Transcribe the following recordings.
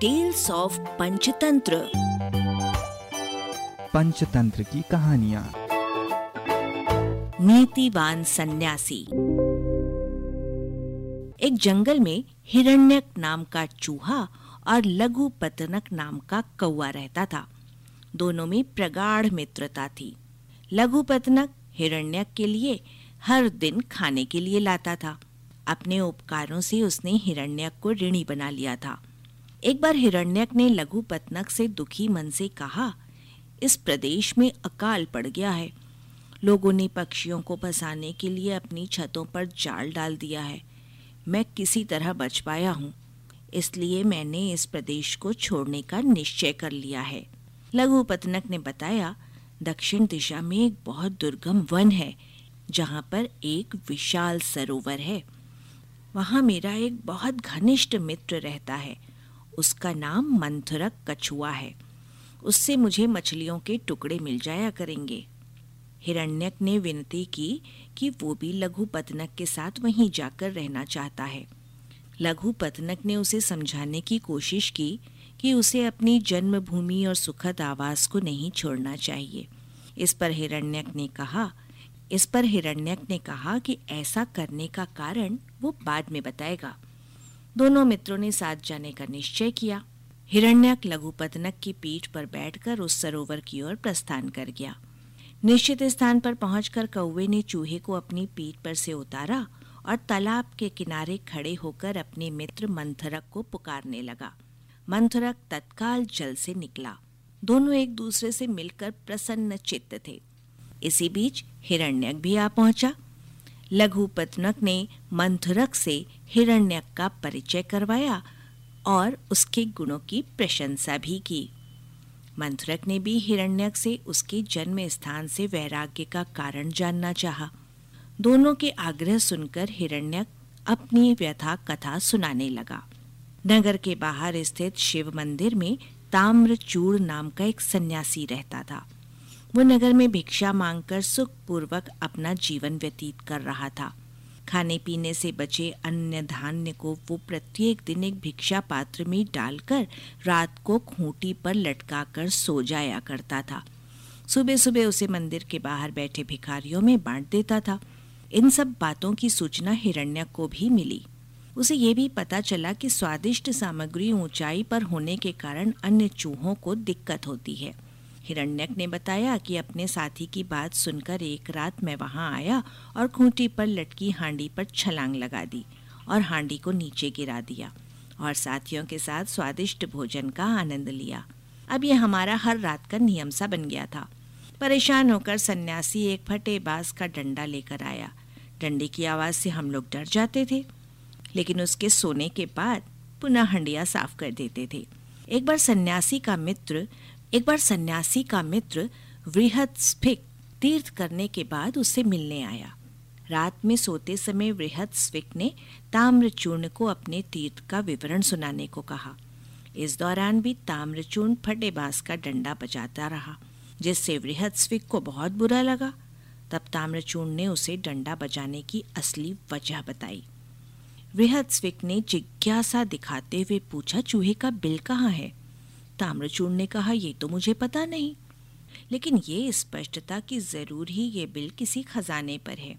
Tales of Panchatantra Panchatantra की कहानियाँ नीतिवान सन्यासी एक जंगल में हिरण्यक नाम का चूहा और लघु पतनक नाम का कौआ रहता था। दोनों में प्रगाढ़ मित्रता थी। लघु पतनक हिरण्यक के लिए हर दिन खाने के लिए लाता था। अपने उपकारों से उसने हिरण्यक को ऋणी बना लिया था। एक बार हिरण्यक ने लघु पतनक से दुखी मन से कहा, इस प्रदेश में अकाल पड़ गया है। लोगों ने पक्षियों को फंसाने के लिए अपनी छतों पर जाल डाल दिया है। मैं किसी तरह बच पाया हूँ। इसलिए मैंने इस प्रदेश को छोड़ने का निश्चय कर लिया है। लघु पतनक ने बताया, दक्षिण दिशा में एक बहुत दुर्गम वन है, जहाँ पर एक विशाल सरोवर है। वहाँ मेरा एक बहुत घनिष्ठ मित्र रहता है। उसका नाम मंथरक कछुआ है। उससे मुझे मछलियों के टुकड़े मिल जाया करेंगे। हिरण्यक ने विनती की कि वो भी लघु पतनक के साथ वहीं जाकर रहना चाहता है। लघु पतनक ने उसे समझाने की कोशिश की कि उसे अपनी जन्मभूमि और सुखद आवास को नहीं छोड़ना चाहिए। इस पर हिरण्यक ने कहा, इस पर हिरण्यक ने कहा कि ऐसा करने का कारण वो बाद में बताएगा। दोनों मित्रों ने साथ जाने का निश्चय किया। हिरण्यक लघुपतनक की पीठ पर बैठकर उस सरोवर की ओर प्रस्थान कर गया। निश्चित स्थान पर पहुंचकर कौवे ने चूहे को अपनी पीठ पर से उतारा और तालाब के किनारे खड़े होकर अपने मित्र मंथरक को पुकारने लगा। मंथरक तत्काल जल से निकला। दोनों एक दूसरे से मिलकर प्रसन्न चित्त थे। इसी बीच हिरण्यक भी आ पहुँचा। लघु पतनक ने मंथरक से हिरण्यक का परिचय करवाया और उसके गुणों की प्रशंसा भी की। मंथरक ने भी हिरण्यक से उसके जन्म स्थान से वैराग्य का कारण जानना चाहा। दोनों के आग्रह सुनकर हिरण्यक अपनी व्यथा कथा सुनाने लगा। नगर के बाहर स्थित शिव मंदिर में ताम्रचूड़ नाम का एक सन्यासी रहता था। वो नगर में भिक्षा मांगकर सुखपूर्वक अपना जीवन व्यतीत कर रहा था। खाने पीने से बचे अन्य धान्य को वो प्रत्येक दिन एक भिक्षा पात्र में डालकर रात को खूंटी पर लटकाकर सो जाया करता था। सुबह सुबह उसे मंदिर के बाहर बैठे भिखारियों में बांट देता था। इन सब बातों की सूचना हिरण्य को भी मिली। उसे ये भी पता चला कि स्वादिष्ट सामग्री ऊंचाई पर होने के कारण अन्य चूहों को दिक्कत होती है। हिरण्यक ने बताया कि अपने साथी की बात सुनकर एक रात मैं वहाँ आया और खूंटी पर लटकी हांडी पर छलांग लगा दी और हांडी को नीचे गिरा दिया और साथियों के साथ स्वादिष्ट भोजन का आनंद लिया। अब यह हमारा हर रात का नियम सा बन गया था। परेशान होकर सन्यासी एक फटे बाँस का डंडा लेकर आया। डंडे की आवाज़ से हम लोग डर जाते थे, लेकिन उसके सोने के बाद पुनः हंडिया साफ़ कर देते थे। एक बार सन्यासी का मित्र एक बार सन्यासी का मित्र वृहद स्फिक तीर्थ करने के बाद उससे मिलने आया। रात में सोते समय वृहद स्विक ने ताम्रचूर्ण को अपने तीर्थ का विवरण सुनाने को कहा। इस दौरान भी ताम्रचूर्ण फटे बाँस का डंडा बजाता रहा, जिससे वृहद स्विक को बहुत बुरा लगा। तब ताम्रचूर्ण ने उसे डंडा बजाने की असली वजह बताई। वृहद स्विक ने जिज्ञासा दिखाते हुए पूछा, चूहे का बिल कहाँ है? ताम्रचूर्ण ने कहा, ये तो मुझे पता नहीं। लेकिन ये स्पष्टता कि ज़रूर ही ये बिल किसी खजाने पर है।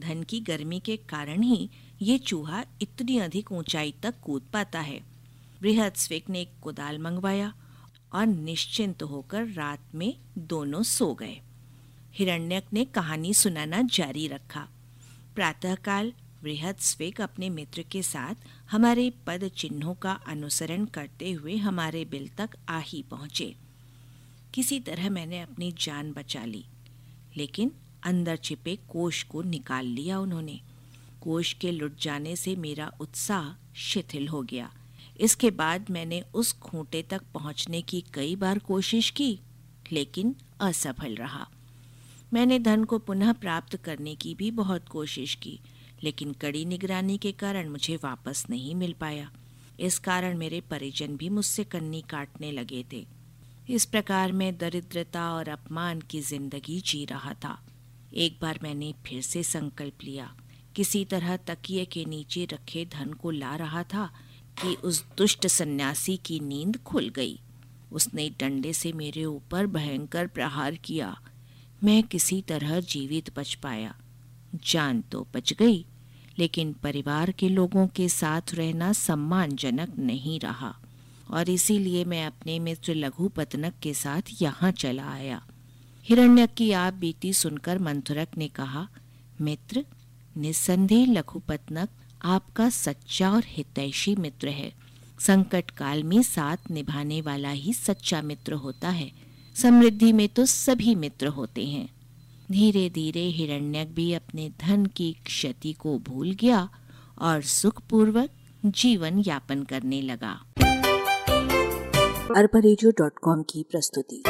धन की गर्मी के कारण ही ये चूहा इतनी अधिक ऊंचाई तक कूद पाता है। बृहद स्विक ने एक कुदाल मंगवाया और निश्चिंत होकर रात में दोनों सो गए। हिरण्यक ने कहानी सुनाना जारी रखा। प्रातःकाल बृहद स्वेक अपने मित्र के साथ हमारे पद चिन्हों का अनुसरण करते हुए हमारे बिल तक आ ही पहुँचे। किसी तरह मैंने अपनी जान बचा ली, लेकिन अंदर छिपे कोष को निकाल लिया उन्होंने। कोष के लुट जाने से मेरा उत्साह शिथिल हो गया। इसके बाद मैंने उस खूंटे तक पहुँचने की कई बार कोशिश की, लेकिन असफल रहा। मैंने धन को पुनः प्राप्त करने की भी बहुत कोशिश की लेकिन कड़ी निगरानी के कारण मुझे वापस नहीं मिल पाया। इस कारण मेरे परिजन भी मुझसे कन्नी काटने लगे थे। इस प्रकार मैं दरिद्रता और अपमान की ज़िंदगी जी रहा था। एक बार मैंने फिर से संकल्प लिया। किसी तरह तकिए के नीचे रखे धन को ला रहा था कि उस दुष्ट सन्यासी की नींद खुल गई। उसने डंडे से मेरे ऊपर भयंकर प्रहार किया। मैं किसी तरह जीवित बच पाया। जान तो बच गई लेकिन परिवार के लोगों के साथ रहना सम्मानजनक नहीं रहा, और इसीलिए मैं अपने मित्र लघु पतनक के साथ यहाँ चला आया। हिरण्यक की आप बीती सुनकर मंथुरक ने कहा, मित्र, निस्संदेह लघुपतनक आपका सच्चा और हितैषी मित्र है। संकट काल में साथ निभाने वाला ही सच्चा मित्र होता है। समृद्धि में तो सभी मित्र होते हैं। धीरे धीरे हिरण्यक भी अपने धन की क्षति को भूल गया और सुखपूर्वक जीवन यापन करने लगा। अरबा की प्रस्तुति।